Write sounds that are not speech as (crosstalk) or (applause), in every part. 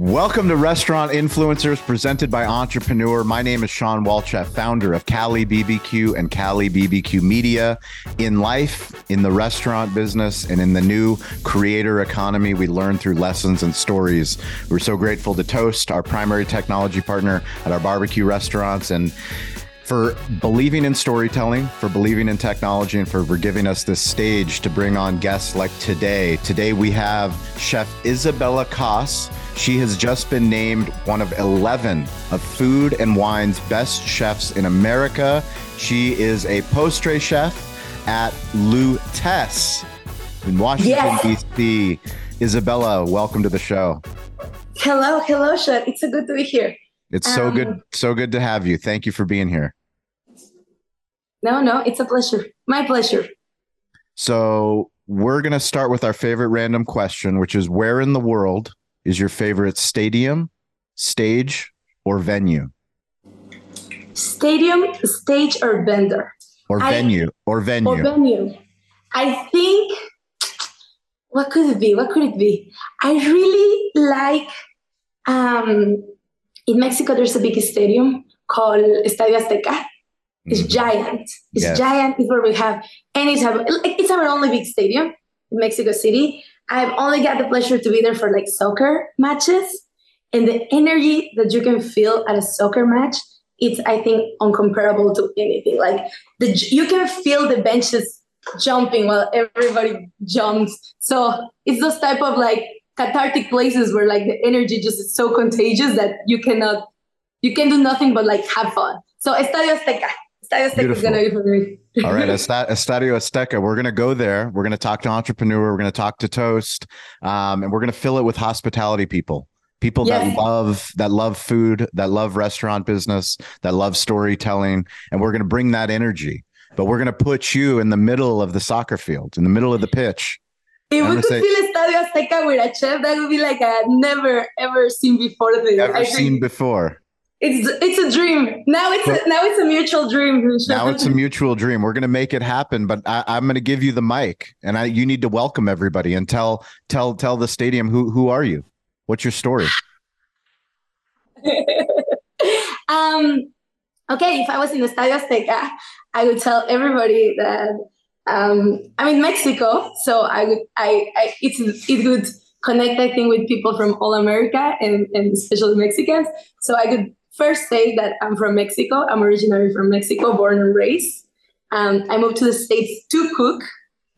Welcome to Restaurant Influencers presented by Entrepreneur. My name is Shawn Walchef, founder of Cali BBQ and Cali BBQ Media. In life, in the restaurant business, and in the new creator economy, we learn through lessons and stories. We're so grateful to Toast, our primary technology partner at our barbecue restaurants, and for believing in storytelling, for believing in technology, and for, for giving us this stage to bring on guests like today. Today we have Chef Isabella Coss. She has just been named one of 11 of Food and Wine's best chefs in America. She is a postre chef at Lutèce in Washington, Yes. D.C. Isabella, welcome to the show. Hello, hello, Shawn. It's so good to be here. It's so Um, good, so good to have you. Thank you for being here. No, no, it's a pleasure. My pleasure. So we're going to start with our favorite random question, which is where in the world is your favorite stadium, stage, or venue? Stadium, stage, or vendor? Or I- venue, or venue. Or venue? I think, what could it be? What could it be? I really like, um, in Mexico, there's a big stadium called Estadio Azteca. It's Mhm. giant. It's Yes. giant. It's where we have any type of, like, it's our only big stadium in Mexico City. I've only got the pleasure to be there for like soccer matches. And the energy that you can feel at a soccer match, it's, I think, uncomparable to anything. Like, the, you can feel the benches jumping while everybody jumps. So it's those type of like cathartic places where like the energy just is so contagious that you cannot, you can do nothing but like have fun. So Estadio Azteca. Estadio Azteca Beautiful. gonna be for me. (laughs) All right, Estadio Azteca. We're going to go there. We're going to talk to entrepreneur. We're going to talk to Toast, um, and we're going to fill it with hospitality people, people that love that love food, that love restaurant business, that love storytelling, and we're going to bring that energy. But we're going to put you in the middle of the soccer field, in the middle of the pitch. If I'm we could say- fill Estadio Azteca with a chef, that would be like a never ever seen before thing. Ever seen before. It's it's a dream. Now it's a, now it's a mutual dream. Now it's a (laughs) mutual dream. We're going to make it happen, but I, I'm going to give you the mic, and I you need to welcome everybody and tell tell tell the stadium who who are you? What's your story? (laughs) um, okay, if I was in Estadio Azteca, I would tell everybody that um, I'm in Mexico, so I would I, I it's it would connect I think with people from all America and and especially Mexicans. So I could first say that I'm from Mexico. I'm originally from Mexico, born and raised. Um, I moved to the states to cook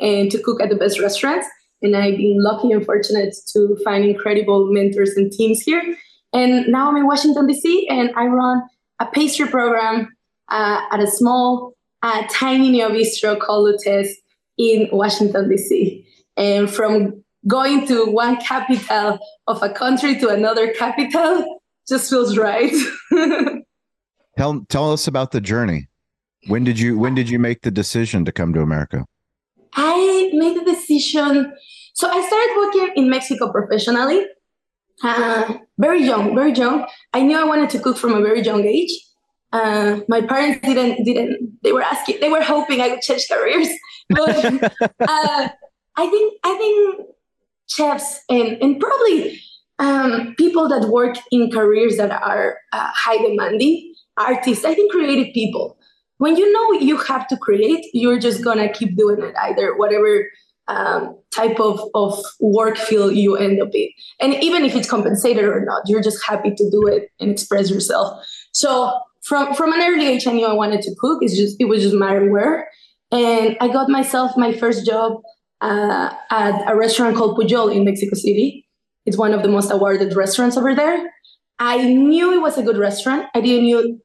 and to cook at the best restaurants. And I've been lucky and fortunate to find incredible mentors and teams here. And now I'm in Washington, D.C., and I run a pastry program uh, at a small, uh, tiny neo bistro called Lutèce in Washington, D.C. And from going to one capital of a country to another capital just feels right. (laughs) Tell tell us about the journey. When did you when did you make the decision to come to America? I made the decision. So I started working in Mexico professionally. Uh, very young, very young. I knew I wanted to cook from a very young age. Uh, my parents didn't didn't. They were asking. They were hoping I would change careers. (laughs) But uh, I think I think chefs and and probably um, people that work in careers that are uh, high demanding, artists. I think creative people when you know you have to create, you're just gonna keep doing it, either whatever um, type of, of work field you end up in. And even if it's compensated or not, you're just happy to do it and express yourself. So from from an early age, I knew I wanted to cook. It's just it was just matter where. And I got myself my first job uh, at a restaurant called Pujol in Mexico City. It's one of the most awarded restaurants over there. I knew it was a good restaurant. I didn't know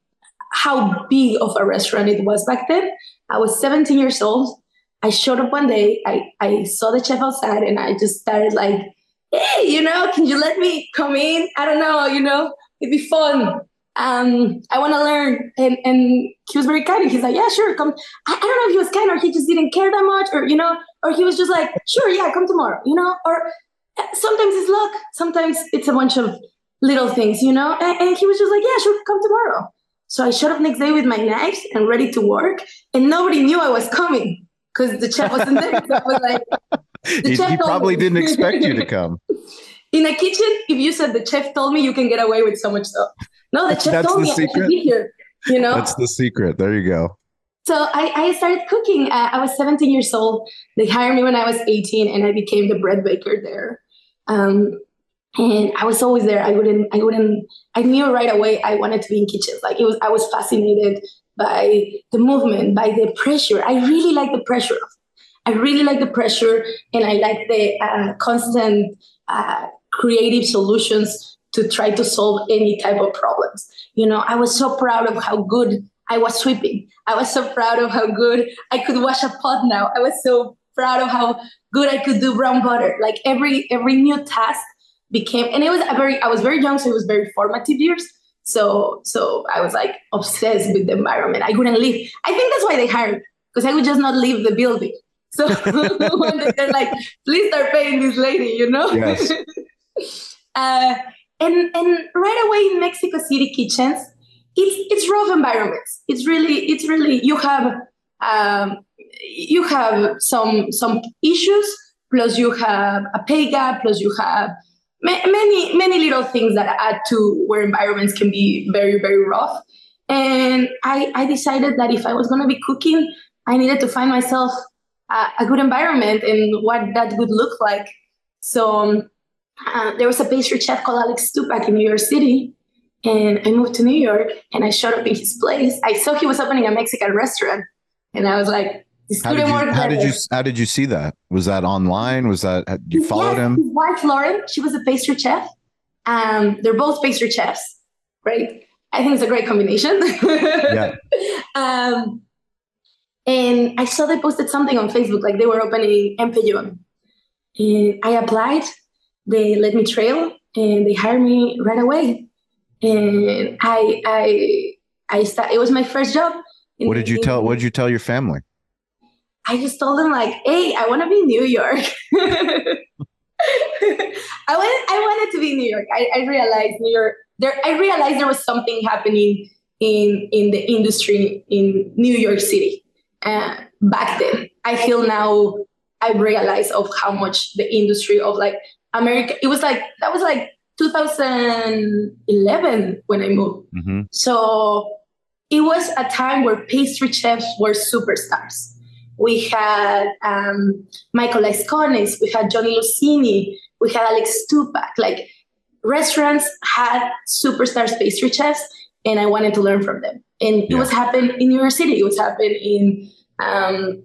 how big of a restaurant it was back then. I was 17 years old. I showed up one day. I, I saw the chef outside and I just started like, hey, you know, can you let me come in? I don't know, you know, it'd be fun. Um, I want to learn. And, and he was very kind. He's like, yeah, sure, come. I, I don't know if he was kind or he just didn't care that much or, you know, or he was just like, sure, yeah, come tomorrow, you know, or sometimes it's luck. Sometimes it's a bunch of little things, you know, and, and he was just like, yeah, sure, come tomorrow. So I showed up next day with my knives and ready to work, and nobody knew I was coming because the chef wasn't there. So I was like, (laughs) He, chef he probably me. didn't expect you to (laughs) come. in a kitchen, if you said the chef told me, you can get away with so much stuff. No, the chef That's told the me I should secret? be here. You know, That's the secret. There you go. so I, I started cooking. Uh, I was 17 years old. They hired me when I was 18, and I became the bread baker there. Um, and I was always there. I wouldn't. I wouldn't. I knew right away I wanted to be in kitchens. Like it was. I was fascinated by the movement, by the pressure. I really like the pressure. I really like the pressure, and I like the uh, constant uh, creative solutions to try to solve any type of problems. You know, I was so proud of how good I was sweeping. I was so proud of how good I could wash a pot now. I was so proud of how good I could do brown butter. Like every every new task became and it was a very I was very young, so it was very formative years. So so I was like obsessed with the environment. I couldn't leave. I think that's why they hired because I would just not leave the building. So (laughs) (laughs) when they're like, please start paying this lady, you know? Yes. (laughs) uh, and and right away in Mexico City kitchens, it's it's rough environments. It's really it's really you have um, you have some some issues, plus you have a pay gap, plus you have ma- many many little things that add to where environments can be very very rough. And I I decided that if I was going to be cooking, I needed to find myself a, a good environment and what that would look like. So. Um, uh, there was a pastry chef called Alex Stupak in New York City. And I moved to New York and I showed up in his place. I saw he was opening a Mexican restaurant. And I was like, How did you how did you how did you see that? Was that online? Was that you followed him? His wife, Lauren, she was a pastry chef. Um, they're both pastry chefs, right? I think it's a great combination. Yeah. (laughs) um, and I saw they posted something on Facebook, like they were opening Empellon. And I applied. They let me trail, and they hired me right away. And I, I, I start, It was my first job. What did you tell what did you tell your family? I just told them like, "Hey, I want to be New York." (laughs) I wanted, I wanted to be New York. I, I realized New York. There, I realized there was something happening in in the industry in New York City uh, back then. I feel now I realize of how much the industry of like America. It was like that was like 2011 when I moved. hmm So it was a time where pastry chefs were superstars. We had um, Michael Laiskonis, we had Johnny Iuzzini, we had Alex Stupak. Like restaurants had superstar pastry chefs, and I wanted to learn from them. And it was happening in New York City. It was happening in um,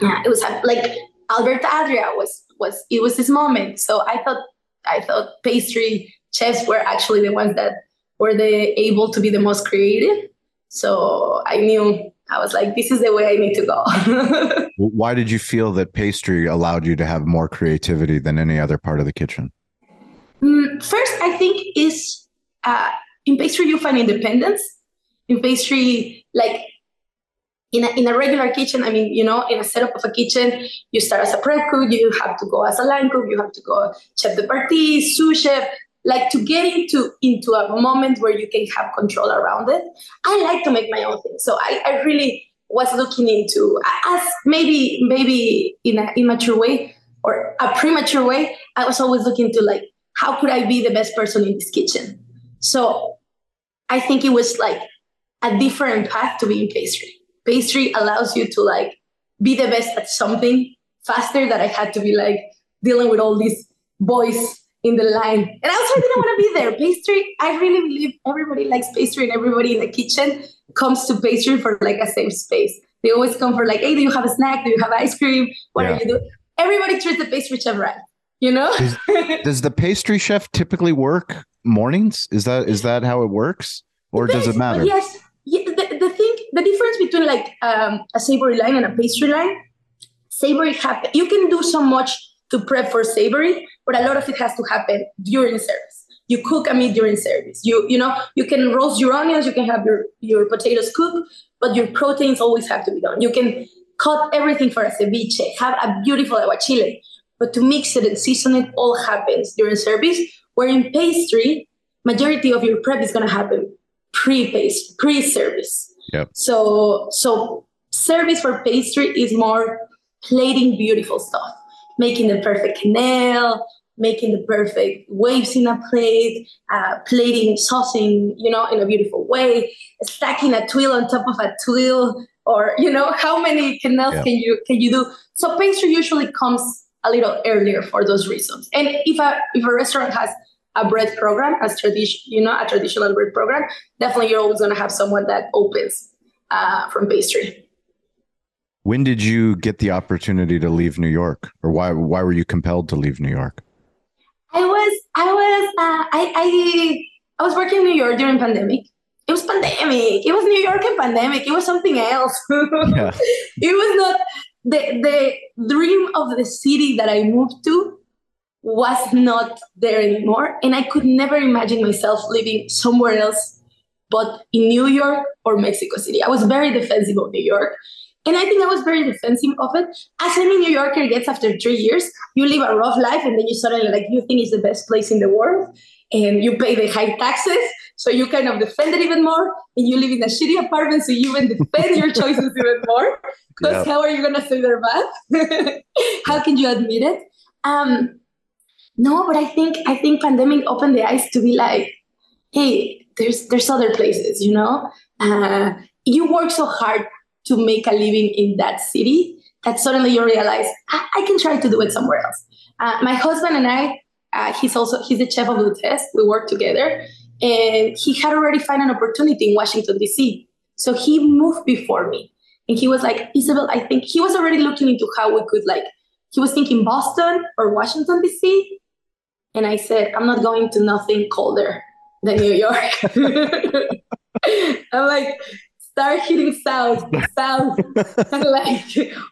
yeah, it was like Albert Adria was was it was this moment. So I thought I thought pastry chefs were actually the ones that were they able to be the most creative. So I knew I was like, this is the way I need to go. (laughs) Why did you feel that pastry allowed you to have more creativity than any other part of the kitchen? Mm, First, I think is uh, in pastry you find independence. In pastry, like in a, in a regular kitchen, I mean, you know, in a setup of a kitchen, you start as a prep cook, you have to go as a line cook, you have to go chef de partie, sous chef. Like to get into into a moment where you can have control around it. I like to make my own thing, so I, I really was looking into as maybe maybe in an immature way or a premature way. I was always looking to like how could I be the best person in this kitchen? So I think it was like a different path to be in pastry. Pastry allows you to like be the best at something faster that I had to be like dealing with all these boys in the line. And I also didn't want to be there. Pastry, I really believe everybody likes pastry and everybody in the kitchen comes to pastry for like a safe space. They always come for like, hey, do you have a snack? Do you have ice cream? What Yeah. are you doing? Everybody treats the pastry chef right. You know? (laughs) Does the pastry chef typically work mornings? Is that is that how it works, or does it matter? Yes. Yeah, the, the thing, the difference between like um, a savory line and a pastry line, savory happen. You can do so much to prep for savory, but a lot of it has to happen during service. You cook a meat during service. You you know you can roast your onions, you can have your your potatoes cooked, but your proteins always have to be done. You can cut everything for a ceviche, have a beautiful aguachile, but to mix it and season it all happens during service. Where in pastry, majority of your prep is gonna happen pre-paste, pre-service. Yep. So so service for pastry is more plating beautiful stuff, making the perfect quenelle, making the perfect waves in a plate, uh, plating, saucing, you know, in a beautiful way, stacking a tuile on top of a tuile, or you know, how many quenelles yeah. can you can you do? So pastry usually comes a little earlier for those reasons. And if a if a restaurant has a bread program as tradition, you know, a traditional bread program, definitely you're always going to have someone that opens uh, from pastry. When did you get the opportunity to leave New York, or why why were you compelled to leave New York? I was I was uh, I I I was working in New York during pandemic. It was pandemic. It was New York and pandemic. It was something else. (laughs) yeah. It was not the the dream of the city that I moved to was not there anymore, and I could never imagine myself living somewhere else but in New York or Mexico City. I was very defensive of New York. And I think I was very defensive of it. As any New Yorker gets after three years, you live a rough life and then you suddenly like you think it's the best place in the world and you pay the high taxes. So you kind of defend it even more. And you live in a shitty apartment, so you even defend your (laughs) choices even more. Because how are you gonna say they're bad? (laughs) how can you admit it? Um, no, but I think I think pandemic opened the eyes to be like, hey, there's there's other places, you know. Uh, you work so hard to make a living in that city that suddenly you realize I, I can try to do it somewhere else. Uh, my husband and I, uh, he's also he's the chef of Lutèce. We work together, and he had already found an opportunity in Washington D.C. So he moved before me, and he was like, Isabel, I think he was already looking into how we could like. He was thinking Boston or Washington D.C. And I said, I'm not going to nothing colder than New York. (laughs) I'm like, start hitting south, south, (laughs) like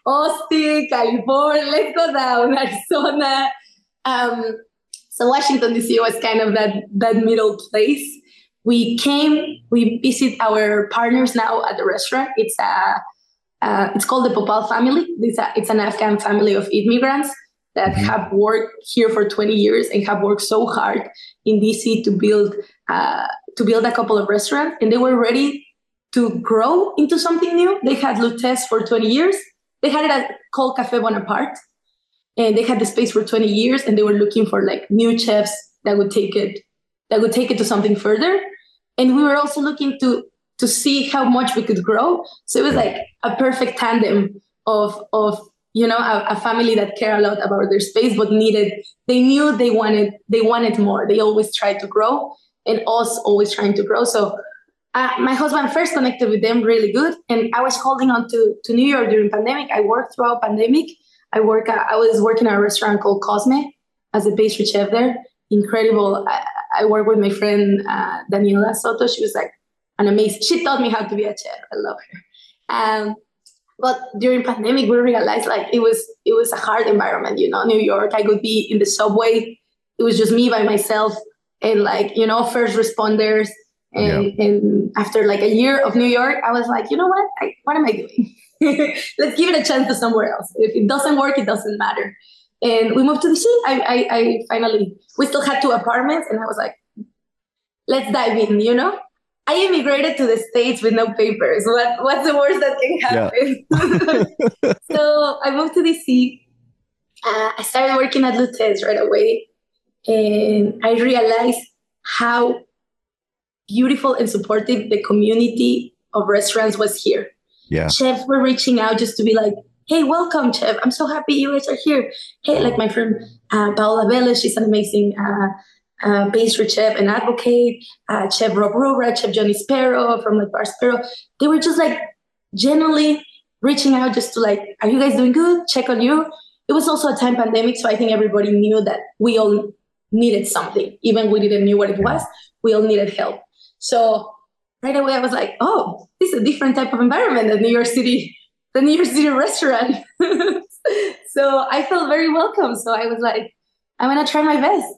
Austin, California, let's go down, (laughs) Arizona. Um, so Washington D.C. was kind of that that middle place. We came, we visit our partners now at the restaurant. It's a uh, it's called the Popal family. It's, a, it's an Afghan family of immigrants that mm-hmm. have worked here for 20 years and have worked so hard in DC to build uh, to build a couple of restaurants, and they were ready to grow into something new. They had Lutèce for 20 years. They had it at, called Café Bonaparte, and they had the space for 20 years, and they were looking for like new chefs that would take it that would take it to something further. And we were also looking to to see how much we could grow. So it was like a perfect tandem of of you know a, a family that care a lot about their space but needed they knew they wanted they wanted more they always tried to grow and us always trying to grow so uh, my husband first connected with them really good and i was holding on to, to new york during pandemic. I worked throughout pandemic. I work uh, i was working at a restaurant called cosme as a pastry chef there. Incredible. I, I work with my friend uh, daniela soto. She was like an amazing she taught me how to be a chef. I love her. Um, but during pandemic we realized like it was it was a hard environment you know new york. I could be in the subway. It was just me by myself. And like you know first responders and, yeah. and after like a year of new york i was like you know what I, what am i doing (laughs) let's give it a chance to somewhere else if it doesn't work it doesn't matter and we moved to dc I, I, I finally we still had two apartments and i was like let's dive in you know I immigrated to the States with no papers. What what's the worst that can happen? Yeah. (laughs) so I moved to DC. Uh, I started working at Lutèce right away. And I realized how beautiful and supportive the community of restaurants was here. Yeah. Chefs were reaching out just to be like, hey, welcome, chef. I'm so happy you guys are here. Hey, like my friend uh, Paola Velez, she's an amazing uh, uh, pastry chef and advocate, uh, Chef Rob Rubba, Chef Johnny Spero from like Bar Spero. They were just like genuinely reaching out just to like, are you guys doing good? Check on you. It was also a time pandemic, so I think everybody knew that we all needed something, even we didn't knew what it was. We all needed help. So right away, I was like, oh, this is a different type of environment than New York City, the New York City (laughs) restaurant. (laughs) so I felt very welcome. So I was like, I'm gonna try my best.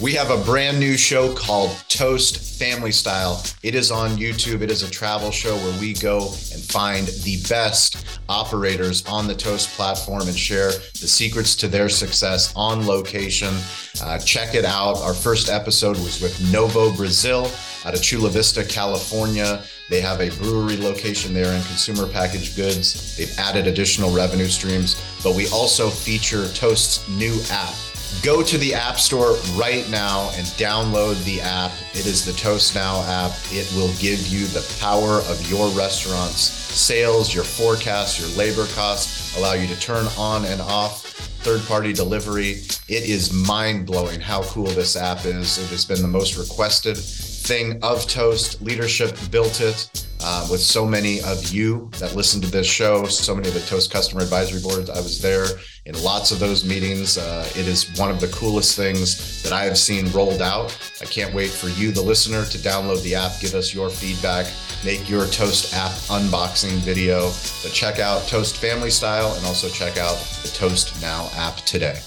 We have a brand new show called Toast Family Style. It is on YouTube. It is a travel show where we go and find the best operators on the Toast platform and share the secrets to their success on location. Uh, check it out. Our first episode was with Novo Brazil out of Chula Vista, California. They have a brewery location there in consumer packaged goods. They've added additional revenue streams, but we also feature Toast's new app Go to the App Store right now and download the app. It is the Toast Now app. It will give you the power of your restaurant's sales, your forecasts, your labor costs, allow you to turn on and off third party delivery. It is mind blowing how cool this app is. It has been the most requested thing of Toast. Leadership built it uh, with so many of you that listen to this show, so many of the Toast customer advisory boards. I was there in lots of those meetings. Uh, it is one of the coolest things that I have seen rolled out. I can't wait for you, the listener, to download the app, give us your feedback, make your Toast app unboxing video. But check out Toast Family Style and also check out the Toast Now app today.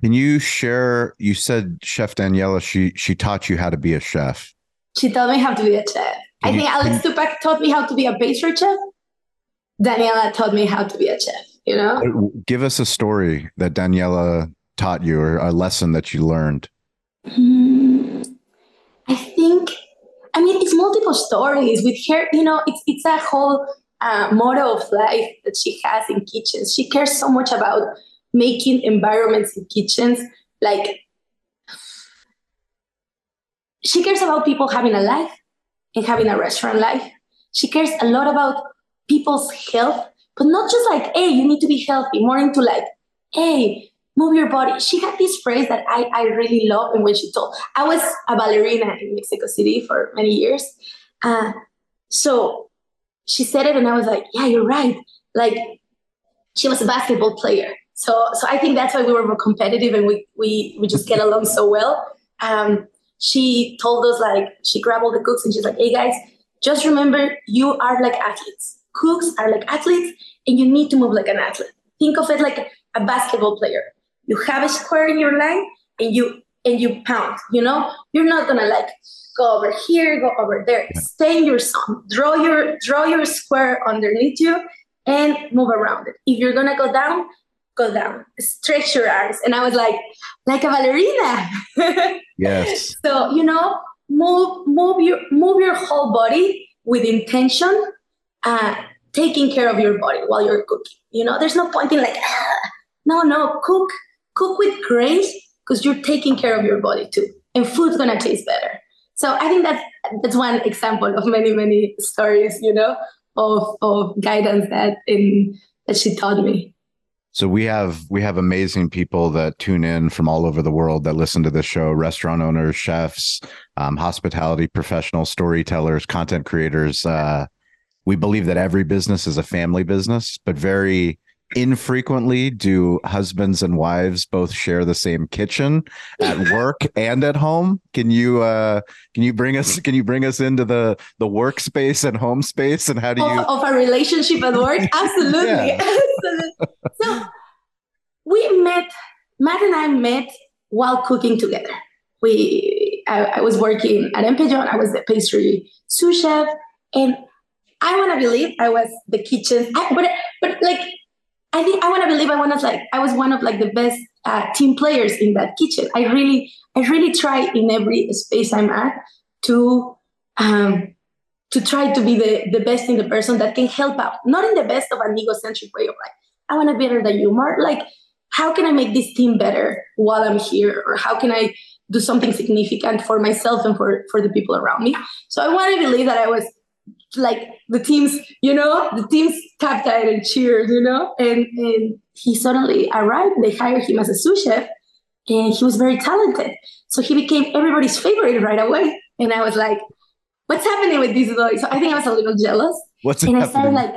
Can you share? You said Chef Daniela, she she taught you how to be a chef. She taught me how to be a chef. I think Alex Stupak taught me how to be a pastry chef. Daniela taught me how to be a chef, you know? Uh, give us a story that Daniela taught you or a lesson that you learned. Mm, I think, I mean, it's multiple stories with her, you know, it's, it's a whole uh, motto of life that she has in kitchens. She cares so much about making environments in kitchens like she cares about people having a life and having a restaurant life. She cares a lot about people's health, but not just like, hey, you need to be healthy, more into like, hey, move your body. She had this phrase that I, I really love. And when she told, I was a ballerina in Mexico City for many years. Uh, so she said it, and I was like, yeah, you're right. Like, she was a basketball player. So, so I think that's why we were more competitive and we, we, we just get along so well. Um, she told us like she grabbed all the cooks and she's like, hey guys, just remember you are like athletes. Cooks are like athletes and you need to move like an athlete. Think of it like a basketball player. You have a square in your line and you and you pound, you know? You're not gonna like go over here, go over there. Stay in your zone. Draw your draw your square underneath you and move around it. If you're gonna go down, go down, stretch your arms. And I was like, like a ballerina. (laughs) yes. So, you know, move, move your, move your whole body with intention, uh, taking care of your body while you're cooking. You know, there's no point in like, ah. (laughs) no, no, cook, cook with grace because you're taking care of your body too. And food's gonna taste better. So I think that's that's one example of many, many stories, you know, of of guidance that in that she taught me. So we have we have amazing people that tune in from all over the world that listen to this show: restaurant owners, chefs, um, hospitality professionals, storytellers, content creators. Uh, we believe that every business is a family business, but very infrequently do husbands and wives both share the same kitchen at (laughs) work and at home. Can you uh can you bring us can you bring us into the the workspace and home space and how do you of, of a relationship at work? (laughs) Absolutely absolutely. So we met matt and i met while cooking together. We i, I was working at Empellón. i was the pastry sous chef and I want to believe I was the kitchen, I, but but like I think I want to believe I want to like I was one of like the best uh, team players in that kitchen. I really I really try in every space I'm at to um, to try to be the the best in the person that can help out, not in the best of an egocentric way of like I want to be better than you, more like how can I make this team better while I'm here, or how can I do something significant for myself and for for the people around me. So I want to believe that I was like the team's, you know, the team's captain and cheered, you know, and and he suddenly arrived. They hired him as a sous chef, and he was very talented. So he became everybody's favorite right away. And I was like, "What's happening with these boys?" So I think I was a little jealous. What's happening? and? I started like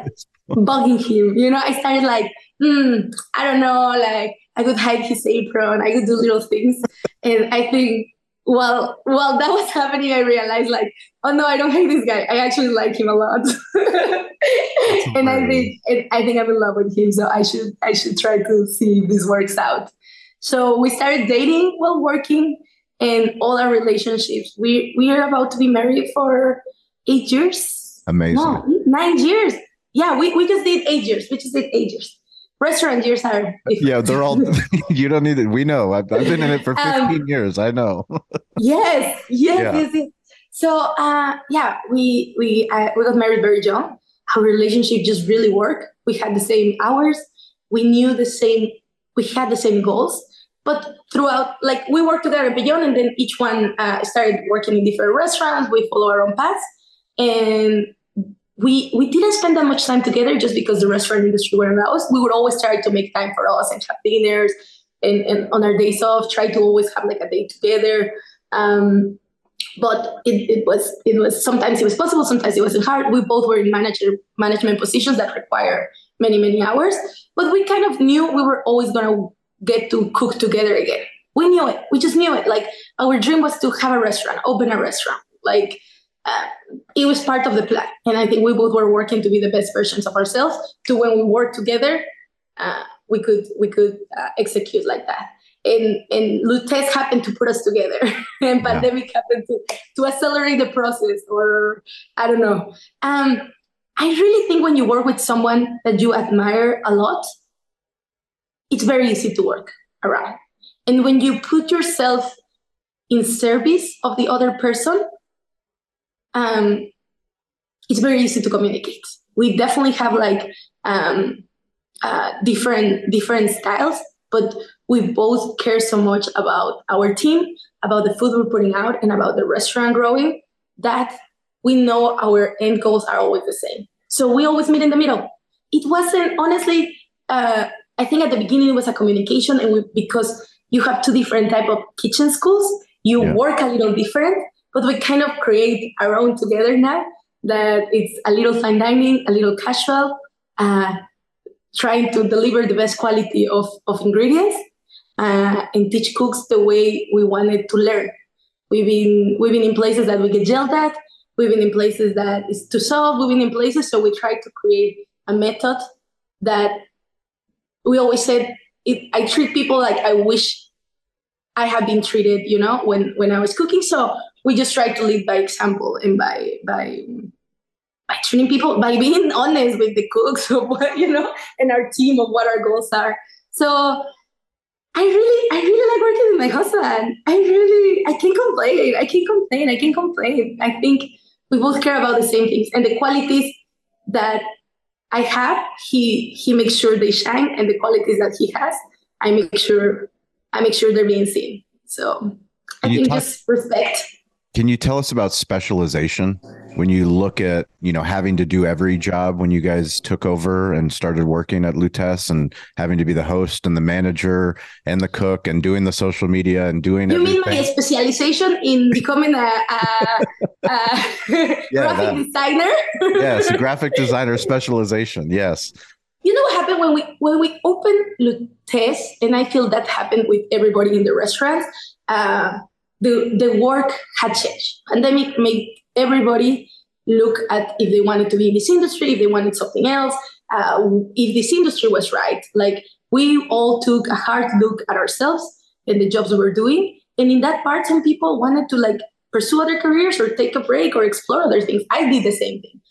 bugging him. You know, I started like, hmm, I don't know, like I could hide his apron, I could do little things, and I think well, while that was (laughs) happening, I realized like, oh no, I don't hate this guy. I actually like him a lot, (laughs) and I think I think I'm in love with him. So I should I should try to see if this works out. So we started dating while working, and all our relationships. We we are about to be married for eight years. Amazing. No, nine years. Yeah, we, we just did eight years. We just did eight years restaurant years are yeah they're all (laughs) you don't need it. We know. I've, I've been in it for 15 um, years. I know. Yes yes, yeah. yes yes. So uh yeah we we uh, we got married very young. Our relationship just really worked. We had the same hours. We knew the same we had the same goals. But throughout, like we worked together beyond, and then each one uh, started working in different restaurants. We follow our own paths, and we we didn't spend that much time together just because the restaurant industry wouldn't allow us. We would always try to make time for us and have dinners, and, and on our days off, try to always have like a day together. Um, but it, it was it was sometimes it was possible, sometimes it wasn't hard. We both were in manager management positions that require many many hours, but we kind of knew we were always gonna get to cook together again. We knew it. We just knew it. Like our dream was to have a restaurant, open a restaurant. Like uh, it was part of the plan, and I think we both were working to be the best versions of ourselves. To when we work together, uh, we could we could uh, execute like that and and Lutèce happened to put us together, (laughs) and yeah. pandemic happened to to accelerate the process, or I don't know. Um, I really think when you work with someone that you admire a lot, it's very easy to work around, and when you put yourself in service of the other person, um, it's very easy to communicate. We definitely have like um, uh, different different styles, but we both care so much about our team, about the food we're putting out, and about the restaurant growing that we know our end goals are always the same. So we always meet in the middle. It wasn't honestly. Uh, I think at the beginning it was a communication, and we, because you have two different type of kitchen schools, you yeah. work a little different. But we kind of create our own together now. That it's a little fine dining, a little casual, uh, trying to deliver the best quality of, of ingredients uh, and teach cooks the way we wanted to learn. We've been we've been in places that we get yelled at. We've been in places that is too soft. We've been in places so we try to create a method that we always said. It, I treat people like I wish I had been treated. You know, when when I was cooking. So we just try to lead by example and by by by treating people by being (laughs) honest with the cooks of what you know and our team of what our goals are. So I really, I really like working with my husband. I really, I can't complain. I can't complain. I can't complain. I think we both care about the same things and the qualities that I have. He he makes sure they shine, and the qualities that he has, I make sure I make sure they're being seen. So I think talk, just respect. Can you tell us about specialization? when you look at you know having to do every job when you guys took over and started working at Lutèce and having to be the host and the manager and the cook and doing the social media and doing you everything. mean my specialization in becoming a, a, a (laughs) yeah, (laughs) graphic designer yes a graphic (laughs) designer specialization yes you know what happened when we when we opened Lutèce and I feel that happened with everybody in the restaurants uh, the the work had changed pandemic made everybody look at if they wanted to be in this industry, if they wanted something else, uh, if this industry was right. Like we all took a hard look at ourselves and the jobs we were doing. And in that part, some people wanted to like pursue other careers or take a break or explore other things. I did the same thing.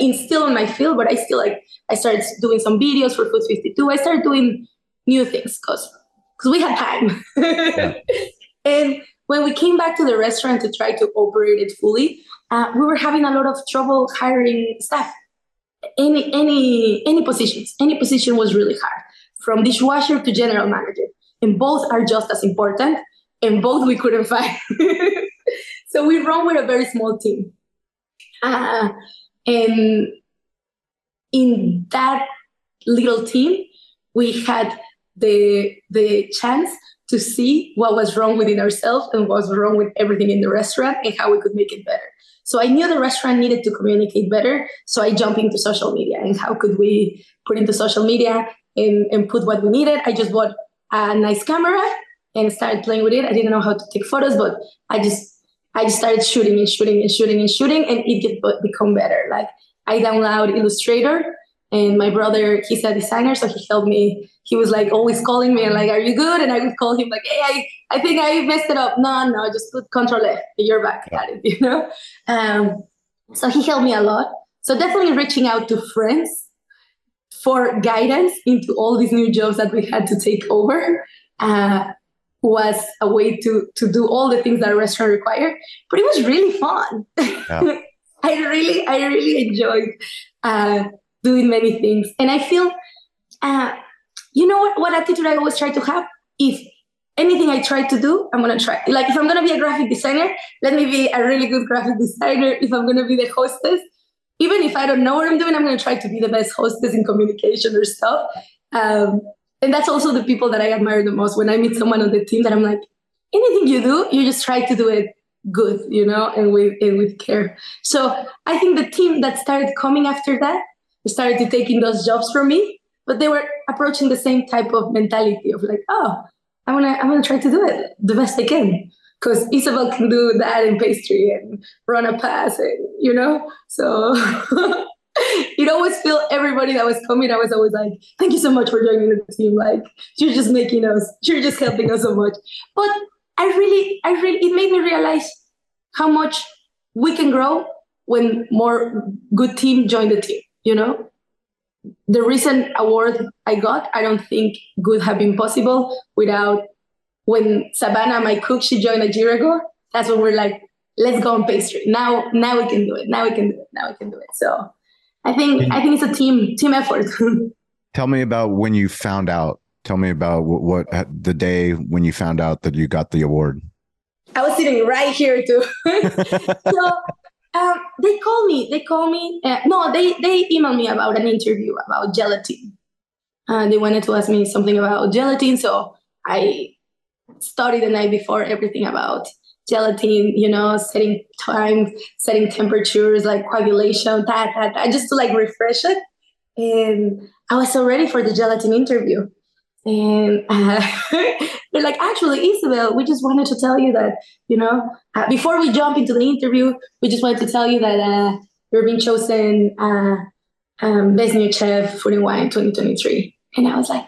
In still in my field, but I still like I started doing some videos for Food 52. I started doing new things because because we had time. Yeah. (laughs) and when we came back to the restaurant to try to operate it fully, uh, we were having a lot of trouble hiring staff. Any any any positions, any position was really hard, from dishwasher to general manager, and both are just as important, and both we couldn't (laughs) find. so we run with a very small team, uh, and in that little team, we had the the chance to see what was wrong within ourselves and what was wrong with everything in the restaurant and how we could make it better. So I knew the restaurant needed to communicate better. So I jumped into social media and how could we put into social media and, and put what we needed. I just bought a nice camera and started playing with it. I didn't know how to take photos, but I just I just started shooting and shooting and shooting and shooting and it get become better. Like I download Illustrator and my brother, he's a designer, so he helped me. He was like always calling me and like, "Are you good?" And I would call him like, "Hey, I, I think I messed it up." No, no, just put Control F. You're back at it, (laughs) you know. Um, so he helped me a lot. So definitely reaching out to friends for guidance into all these new jobs that we had to take over uh, was a way to to do all the things that a restaurant required. But it was really fun. Yeah. (laughs) I really, I really enjoyed. Uh, doing many things. And I feel uh, you know what, what attitude I always try to have? If anything I try to do, I'm gonna try. Like if I'm gonna be a graphic designer, let me be a really good graphic designer. If I'm gonna be the hostess, even if I don't know what I'm doing, I'm gonna try to be the best hostess in communication or stuff. Um, and that's also the people that I admire the most. When I meet someone on the team that I'm like, anything you do, you just try to do it good, you know, and with and with care. So I think the team that started coming after that started to taking those jobs from me, but they were approaching the same type of mentality of like, oh, I'm gonna I'm gonna try to do it the best I can. Because Isabel can do that in pastry and run a pass and you know, so (laughs) you'd always feel everybody that was coming. I was always like, "Thank you so much for joining the team. Like, you're just making us, you're just helping us so much." But I really, I really, it made me realize how much we can grow when more good team join the team. You know, the recent award I got, I don't think would have been possible without when Savannah, my cook, she joined a year ago. That's when we're like, let's go on pastry. Now, now we can do it. Now we can do it. Now we can do it. So I think I think it's a team team effort. (laughs) Tell me about when you found out. Tell me about what, what the day when you found out that you got the award. I was sitting right here too. (laughs) so um, they called me. They called me. Uh, no, they they emailed me about an interview about gelatin. Uh, they wanted to ask me something about gelatin, so I studied the night before everything about gelatin, you know, setting time, setting temperatures, like coagulation, that, that, that, just to like refresh it. And I was so ready for the gelatin interview. And (laughs) uh, they're like, actually, Isabel, we just wanted to tell you that, you know, uh, before we jump into the interview, we just wanted to tell you that uh, you're being chosen uh, um, Best New Chef Food and Wine 2023. And I was like,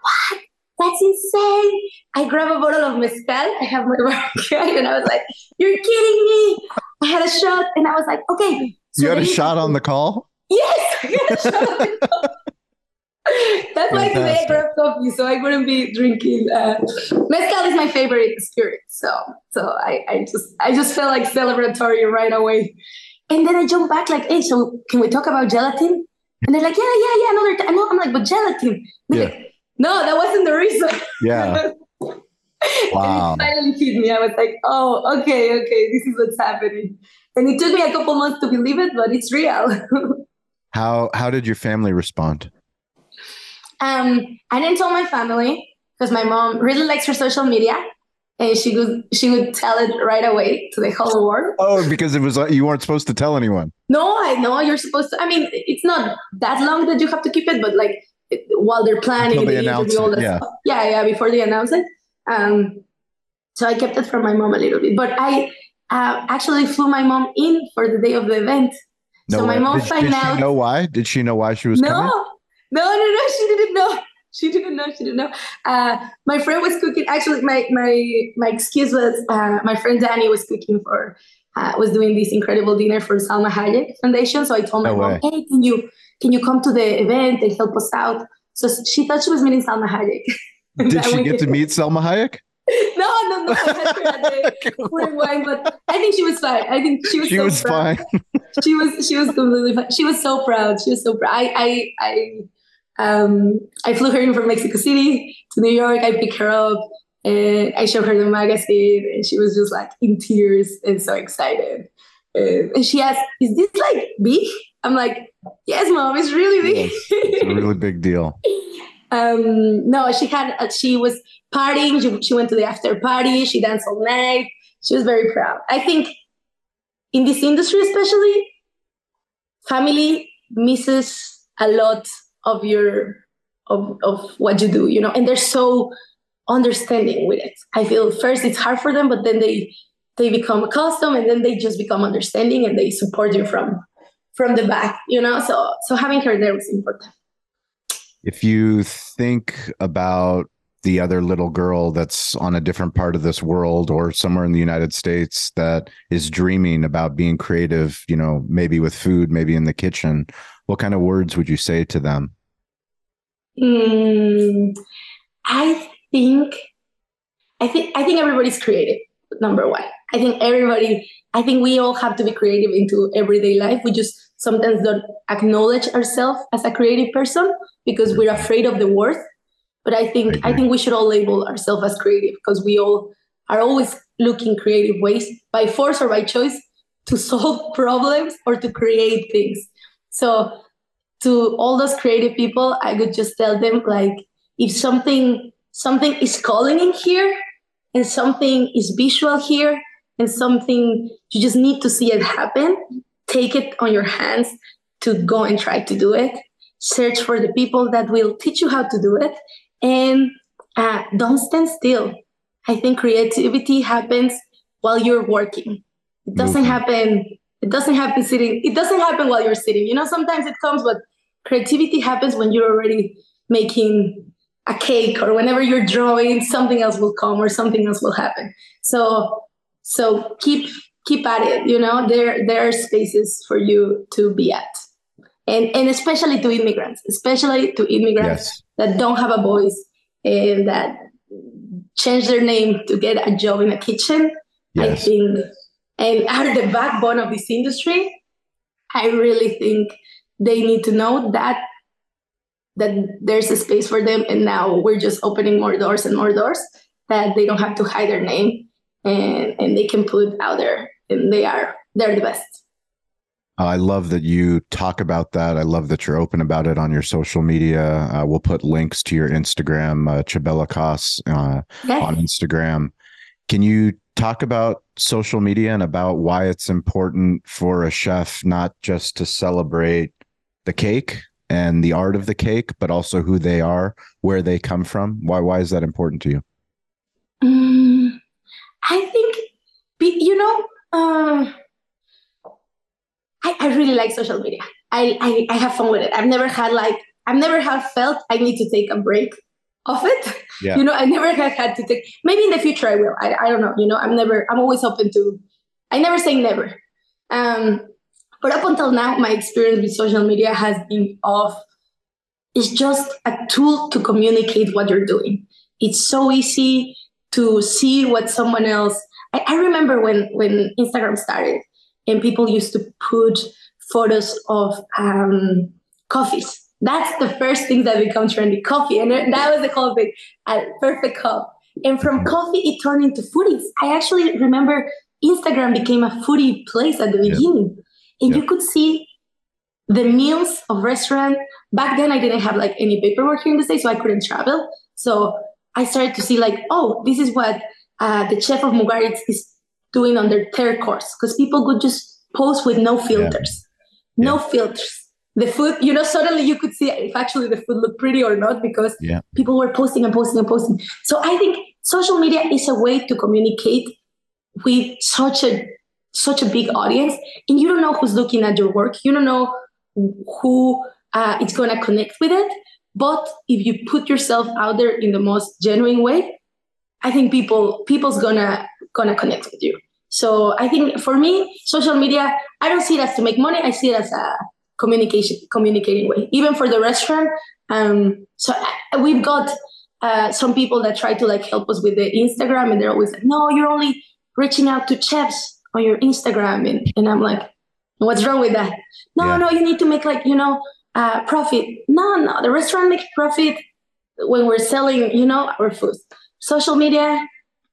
what? That's insane. I grab a bottle of mezcal. I have my (laughs) barbecue, and I was like, "You're kidding me!" I had a shot, and I was like, "Okay." So you had a shot on the call. Yes, (laughs) That's why today I grabbed coffee, so I wouldn't be drinking. Uh, mezcal is my favorite spirit, so so I, I just I just felt like celebratory right away, and then I jump back like, "Hey, so can we talk about gelatin?" And they're like, "Yeah, yeah, yeah." Another time. No, I'm like, "But gelatin." yeah. Like, no, that wasn't the reason. Yeah. wow. (laughs) And it finally hit me. I was like, oh, okay, okay, this is what's happening. And it took me a couple months to believe it, but it's real. (laughs) how how did your family respond? Um, I didn't tell my family because my mom really likes her social media and she would she would tell it right away to the whole world. Oh, because it was like you weren't supposed to tell anyone. No, I know you're supposed to. I mean, it's not that long that you have to keep it, but like while they're planning they the interview, all yeah. Stuff. yeah, yeah, before they announce it. Um, so I kept it from my mom a little bit, but I uh, actually flew my mom in for the day of the event. No so way. my mom did, did out. know why? Did she know why she was no, coming? No, no, no, she didn't know. (laughs) She didn't know. She didn't know. Uh, my friend was cooking. Actually, my my my excuse was uh, my friend Danny was cooking for uh, was doing this incredible dinner for Salma Hayek Foundation. So I told my no mom, way. "Hey, can you can you come to the event and help us out?" So she thought she was meeting Salma Hayek. (laughs) Did she get to meet Salma Hayek? (laughs) no, no, no. I wine, but I think she was fine. I think she was. She so was proud. fine. she was. She was completely fine. She was so proud. She was so proud. I, I, I, um, I flew her in from Mexico City to New York. I picked her up and I showed her the magazine, and she was just like in tears and so excited. And she asked, "Is this like big?" I'm like, yes, mom, it's really big. Yes, it's a really big deal. (laughs) um, no, she had, uh, she was partying. She, she went to the after party. She danced all night. She was very proud. I think in this industry, especially, family misses a lot of your of, of what you do, you know, and they're so understanding with it. I feel first it's hard for them, but then they they become accustomed and then they just become understanding and they support you from from the back, you know. So so having her there was important. If you think about the other little girl that's on a different part of this world or somewhere in the United States that is dreaming about being creative, you know, maybe with food, maybe in the kitchen, what kind of words would you say to them? Mm, I think I think I think everybody's creative. Number one, I think everybody. I think we all have to be creative into everyday life. We just sometimes don't acknowledge ourselves as a creative person because we're afraid of the worth. but I think I, I think we should all label ourselves as creative because we all are always looking creative ways by force or by choice to (laughs) solve problems or to create things. So to all those creative people, I would just tell them like if something something is calling in here and something is visual here and something you just need to see it happen, take it on your hands to go and try to do it. Search for the people that will teach you how to do it and uh, don't stand still. I think creativity happens while you're working. It doesn't happen. It doesn't happen sitting. It doesn't happen while you're sitting. You know, sometimes it comes, but creativity happens when you're already making a cake or whenever you're drawing. Something else will come or something else will happen. So, so keep keep at it. You know, there there are spaces for you to be at, and and especially to immigrants, especially to immigrants yes. that don't have a voice and that change their name to get a job in a kitchen. Yes. I think and (laughs) are the backbone of this industry, I really think they need to know that that there's a space for them and now we're just opening more doors and more doors that they don't have to hide their name and and they can put out there and they are they're the best I love that you talk about that. I love that you're open about it on your social media. Uh, we'll put links to your Instagram, uh, Chabelicos, uh, yes. on Instagram. Can you talk about social media and about why it's important for a chef not just to celebrate the cake and the art of the cake, but also who they are, where they come from? Why why is that important to you? Um, I think you know. Uh, I, I really like social media. I, I I have fun with it. I've never had like I've never have felt I need to take a break of it. Yeah. You know, I never have had to take. Maybe in the future I will. I, I don't know. You know, I'm never. I'm always open to. I never say never. Um, but up until now, my experience with social media has been of. It's just a tool to communicate what you're doing. It's so easy to see what someone else. I, I remember when when Instagram started, and people used to put photos of um, coffees that's the first thing that becomes trendy coffee. And that was the whole thing. A perfect cup. And from coffee, it turned into foodies. I actually remember Instagram became a foodie place at the beginning. And you could see the meals of restaurant. Back then, I didn't have like any paperwork here in the States, so I couldn't travel. So I started to see like, oh, this is what uh, the chef of Mugaritz is doing on their third course. Because people could just post with no filters. Yeah. No yeah. filters the food, you know, suddenly you could see if actually the food looked pretty or not because yeah. people were posting and posting and posting. So I think social media is a way to communicate with such a such a big audience, and you don't know who's looking at your work. You don't know who uh, it's going to connect with it. But if you put yourself out there in the most genuine way, I think people people's gonna gonna connect with you. So I think for me, social media, I don't see it as to make money. I see it as a communication communicating way even for the restaurant um so we've got uh, some people that try to like help us with the instagram and they're always like no you're only reaching out to chefs on your instagram and, and i'm like what's wrong with that no yeah. no you need to make like you know uh, profit no no the restaurant makes profit when we're selling you know our food social media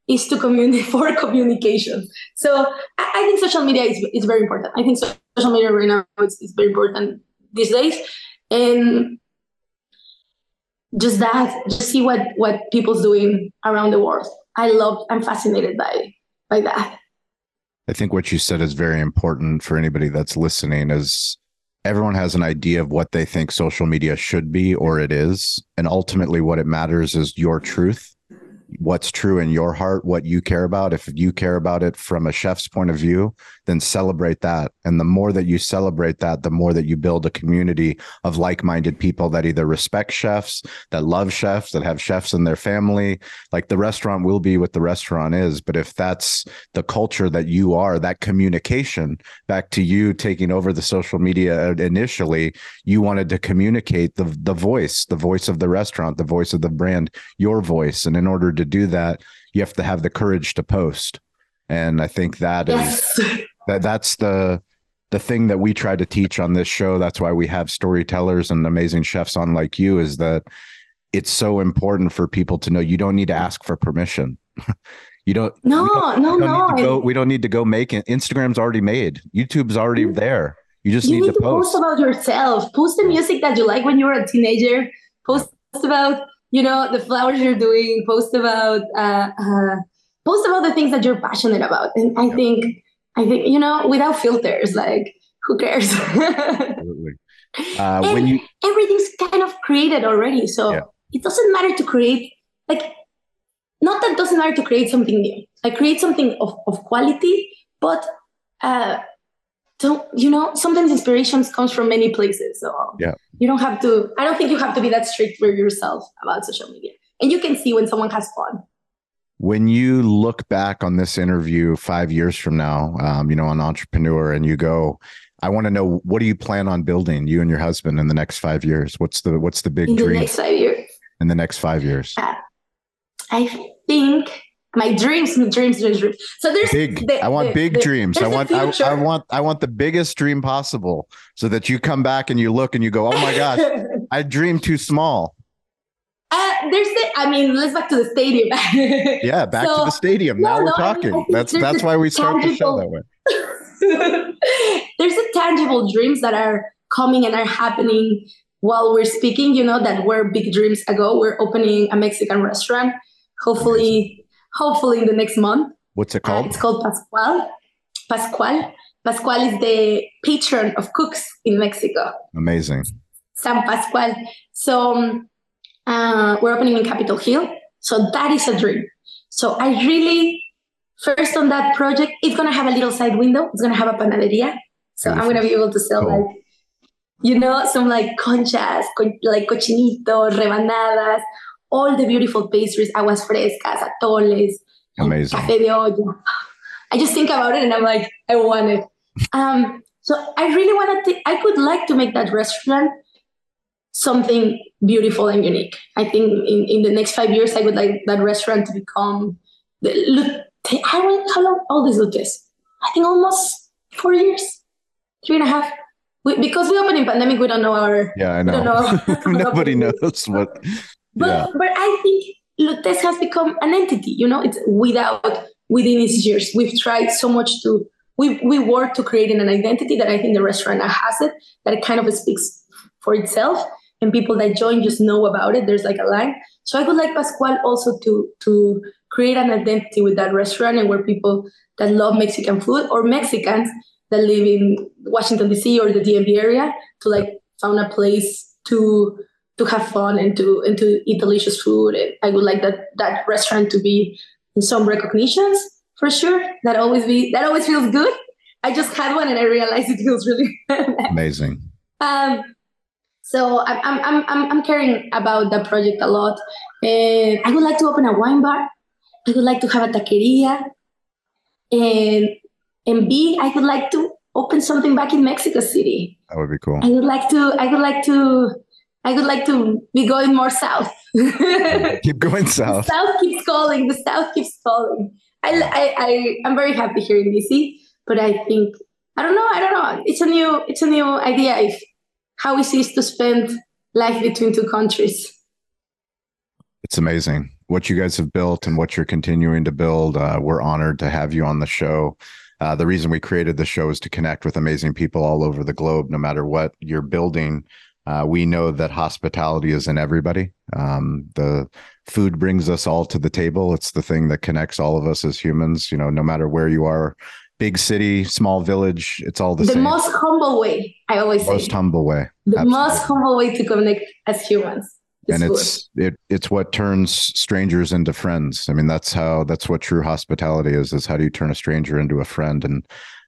is to communicate (laughs) for communication. So I, I, think social media is, is very important. I think social media right now is, is very important these days. And just that, just see what what people's doing around the world. I love, I'm fascinated by by that. I think what you said is very important for anybody that's listening is everyone has an idea of what they think social media should be or it is. And ultimately what it matters is your truth what's true in your heart, what you care about. If you care about it from a chef's point of view, then celebrate that. And the more that you celebrate that, the more that you build a community of like minded people that either respect chefs, that love chefs, that have chefs in their family. Like the restaurant will be what the restaurant is. But if that's the culture that you are, that communication, back to you taking over the social media initially, you wanted to communicate the, the voice, the voice of the restaurant, the voice of the brand, your voice. And in order to do that, you have to have the courage to post. And I think that yes. is (laughs) that that's the the thing that we try to teach on this show. That's why we have storytellers and amazing chefs on like you is that it's so important for people to know you don't need to ask for permission. (laughs) you don't. No, don't, no, don't no. Go, we don't need to go make it. Instagram's already made. YouTube's already Mm. there. You just you need, need to, to post. post. about yourself. Post the music that you like when you were a teenager. Post about you know the flowers you're doing. Post about uh, uh, post about the things that you're passionate about. And I think I think you know without filters, like who cares? (laughs) Absolutely. Uh, when you everything's kind of created already, so Yeah. it doesn't matter to create like not that it doesn't matter to create something new. Like create something of, of quality, but uh don't you know sometimes inspirations comes from many places. So Yeah. you don't have to I don't think you have to be that strict for yourself about social media. And you can see when someone has fun. when you look back on this interview five years from now, um, you know, an entrepreneur, and you go, I want to know what do you plan on building, you and your husband, in the next five years? What's the what's the big in the dream next five years. in the next five years? I think my dreams, my dreams, dreams, dreams. So there's Big. the- I want the- big the- dreams. I want I, I want I want the biggest dream possible, so that you come back and you look and you go, oh my gosh, (laughs) I dreamed too small. Uh, there's the, I mean, let's back to the stadium. (laughs) Yeah, back to the stadium. No, now we're no, I mean, talking. that's that's why we start the show that way. (laughs) there's the tangible dreams that are coming and are happening while we're speaking. You know that were big dreams ago. We're opening a Mexican restaurant. Hopefully, hopefully in the next month. What's it Uh, called? it's called Pascual. Pascual. Pascual is the patron of cooks in Mexico. Amazing. San Pascual. So um, uh, we're opening in Capitol Hill. So that is a dream. So I really, first on that project, it's gonna have a little side window. It's gonna have a panaderia. So I'm gonna be able to sell Cool. like, you know, some like conchas, co- like cochinito, rebanadas, all the beautiful pastries, aguas frescas, atoles, Amazing. Café de olla. I just think about it and I'm like, I want it. Um, so I really want to. I would like to make that restaurant something beautiful and unique. I think in, in the next five years, I would like that restaurant to become the look. I don't how long all this look is. I think almost four years, three and a half. We, because we opened in pandemic, we don't know our. Yeah, I know. know. (laughs) Nobody (laughs) knows what. But Yeah. but I think Lutèce has become an entity. You know, it's without within its years. We've tried so much to we we work to creating an identity that I think the restaurant has it that it kind of speaks for itself, and people that join just know about it. There's like a line. So I would like Pascual also to to create an identity with that restaurant and where people that love Mexican food or Mexicans that live in Washington D.C. or the DMV area to like found a place to to have fun and to and to eat delicious food. And I would like that that restaurant to be in some recognitions for sure. That always be that always feels good. I just had one and I realized it feels really (laughs) Amazing. um so I'm, I'm I'm I'm I'm caring about that project a lot. And I would like to open a wine bar. I would like to have a taqueria. And and B, I would like to open something back in Mexico City. That would be cool. I would like to I would like to I would like to be going more south. Keep going (laughs) south. South keeps calling. The South keeps calling. I, I, I, I'm very happy here in DC, but I think I don't know. I don't know. It's a new, it's a new idea. If how easy is to spend life between two countries. It's amazing what you guys have built and what you're continuing to build. Uh, we're honored to have you on the show. Uh, the reason we created the show is to connect with amazing people all over the globe, no matter what you're building. Uh, we know that hospitality is in everybody. Um, the food brings us all to the table. It's the thing that connects all of us as humans. You know, no matter where you are, big city, small village, it's all the, The, same. The most humble way, I always most say. Most humble way. the absolutely. most humble way to connect as humans. and it's it it's what turns strangers into friends i mean that's how that's what true hospitality is is how do you turn a stranger into a friend and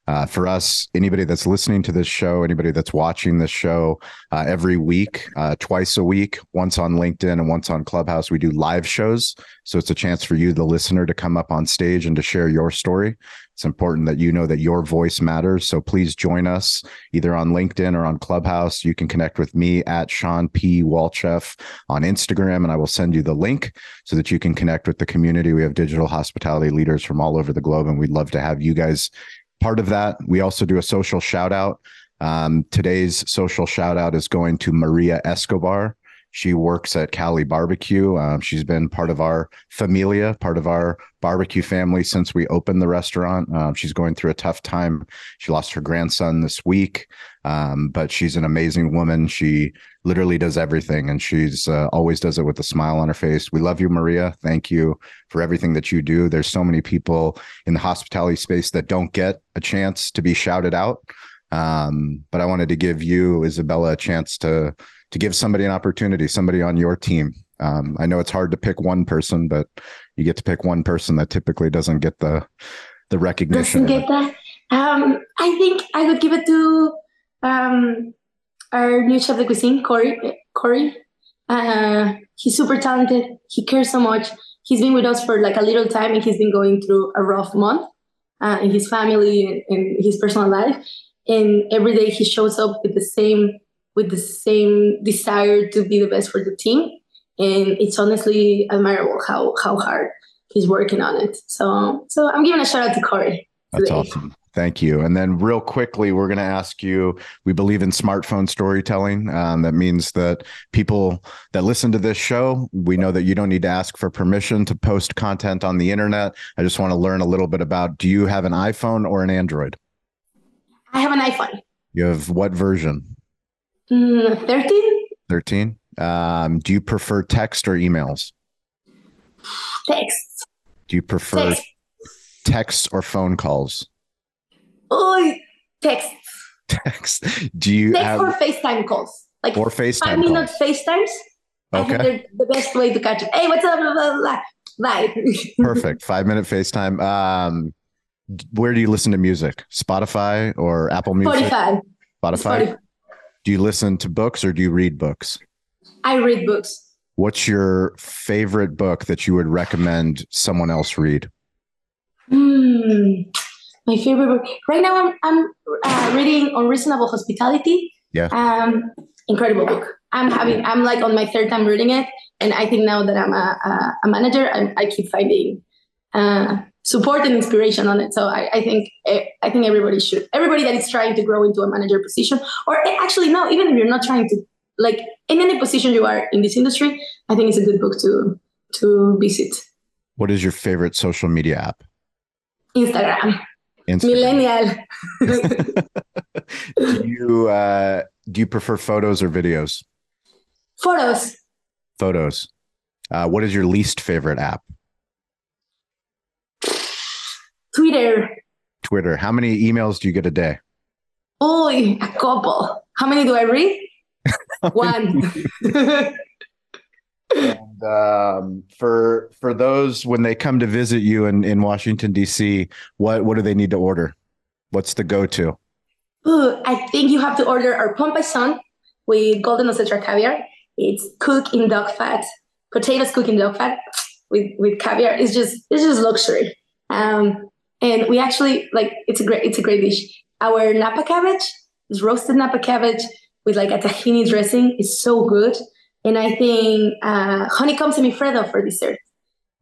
uh, for us anybody that's listening to this show anybody that's watching this show uh, every week uh, twice a week once on linkedin and once on clubhouse we do live shows. So it's a chance for you the listener to come up on stage and to share your story. It's important that you know that your voice matters. So please join us either on linkedin or on clubhouse. You can connect with me at Shawn p. Walchef on Instagram, and I will send you the link so that you can connect with the community. We have digital hospitality leaders from all over the globe, and we'd love to have you guys part of that. We also do a social shout out. Um, today's social shout out is going to Maria Escobar. She works at Cali Barbecue. Um, she's been part of our familia, part of our barbecue family since we opened the restaurant. Um, she's going through a tough time. She lost her grandson this week, um, but she's an amazing woman. She literally does everything and she's uh, always does it with a smile on her face. We love you, Maria. Thank you for everything that you do. There's so many people in the hospitality space that don't get a chance to be shouted out. Um, but I wanted to give you, Isabella, a chance to to give somebody an opportunity, somebody on your team. Um, I know it's hard to pick one person, but you get to pick one person that typically doesn't get the the recognition. Doesn't get that. Um, I think I would give it to um, our new chef de cuisine, Corey. Corey, uh, he's super talented. He cares so much. He's been with us for like a little time, and he's been going through a rough month uh, in his family and his personal life. And every day he shows up with the same with the same desire to be the best for the team. And it's honestly admirable how how hard he's working on it. So so I'm giving a shout out to Corey. That's today. awesome. Thank you. And then, real quickly, we're going to ask you. We believe in smartphone storytelling. Um, that means that people that listen to this show, we know that you don't need to ask for permission to post content on the internet. I just want to learn a little bit about do you have an iPhone or an Android? I have an iPhone. You have what version? Mm, 13. 13. Um, do you prefer text or emails? Text. Do you prefer text, text or phone calls? Oh, text. Text. Do you text have or FaceTime calls? Like or FaceTime. i Five minute FaceTimes. Okay. The best way to catch it. Hey, what's up? Blah, blah, blah. Bye. (laughs) Perfect. Five minute FaceTime. Um, where do you listen to music? Spotify or Apple Music? Spotify. Spotify. Spotify. Do you listen to books or do you read books? I read books. What's your favorite book that you would recommend someone else read? Hmm. My favorite book right now. I'm I'm uh, reading Unreasonable Hospitality. Yeah. Um, incredible book. I'm having. I'm like on my third time reading it, and I think now that I'm a a, a manager, I, I keep finding uh, support and inspiration on it. So I, I, think eh, I think everybody should everybody that is trying to grow into a manager position, or eh, actually no, even if you're not trying to like in any position you are in this industry, I think it's a good book to to visit. What is your favorite social media app? Instagram. Instagram. Millennial. (laughs) do you uh, do you prefer photos or videos? Photos. Photos. Uh, what is your least favorite app? Twitter. Twitter. How many emails do you get a day? Oh, a couple. How many do I read? (laughs) One. and um, for for those when they come to visit you in, in Washington D.C., what what do they need to order? What's the go to? I think you have to order our pompation with golden ostrich caviar. It's cooked in dog fat, potatoes cooked in dog fat with with caviar. It's just it's just luxury. Um, and we actually like it's a great it's a great dish. Our napa cabbage is roasted napa cabbage with like a tahini dressing is so good. And I think uh, honeycomb semifreddo for dessert.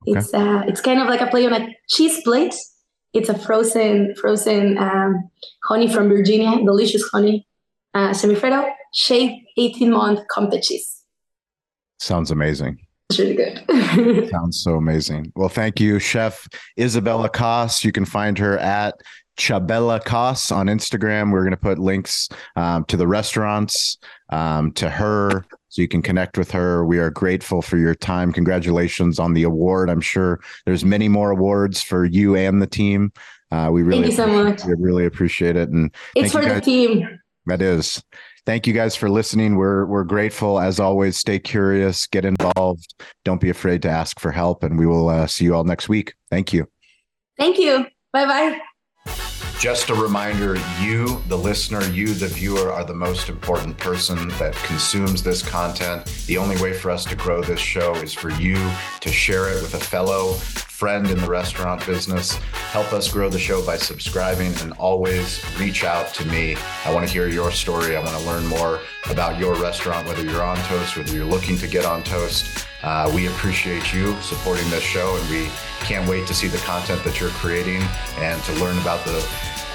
Okay. It's uh, it's kind of like a play on a cheese plate. It's a frozen frozen um, honey from Virginia, delicious honey uh, semifreddo, shaved 18 month Comté cheese. Sounds amazing. Really good. (laughs) Sounds so amazing. Well, thank you, Chef Isabella Coss. You can find her at Chabela Coss on Instagram. We're going to put links um, to the restaurants, um, to her, so you can connect with her. We are grateful for your time. Congratulations on the award. I'm sure there's many more awards for you and the team. Uh, we really thank you so much. We really appreciate it, and it's for the team. That is thank you guys for listening. We're we're grateful as always. Stay curious, get involved. Don't be afraid to ask for help, and we will uh, see you all next week. Thank you. Thank you. Bye bye. Just a reminder you, the listener, you, the viewer, are the most important person that consumes this content. The only way for us to grow this show is for you to share it with a fellow friend in the restaurant business. Help us grow the show by subscribing and always reach out to me. I want to hear your story. I want to learn more about your restaurant, whether you're on Toast, whether you're looking to get on Toast. Uh, we appreciate you supporting this show and we can't wait to see the content that you're creating and to learn about the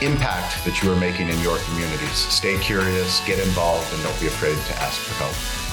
impact that you are making in your communities. Stay curious, get involved, and don't be afraid to ask for help.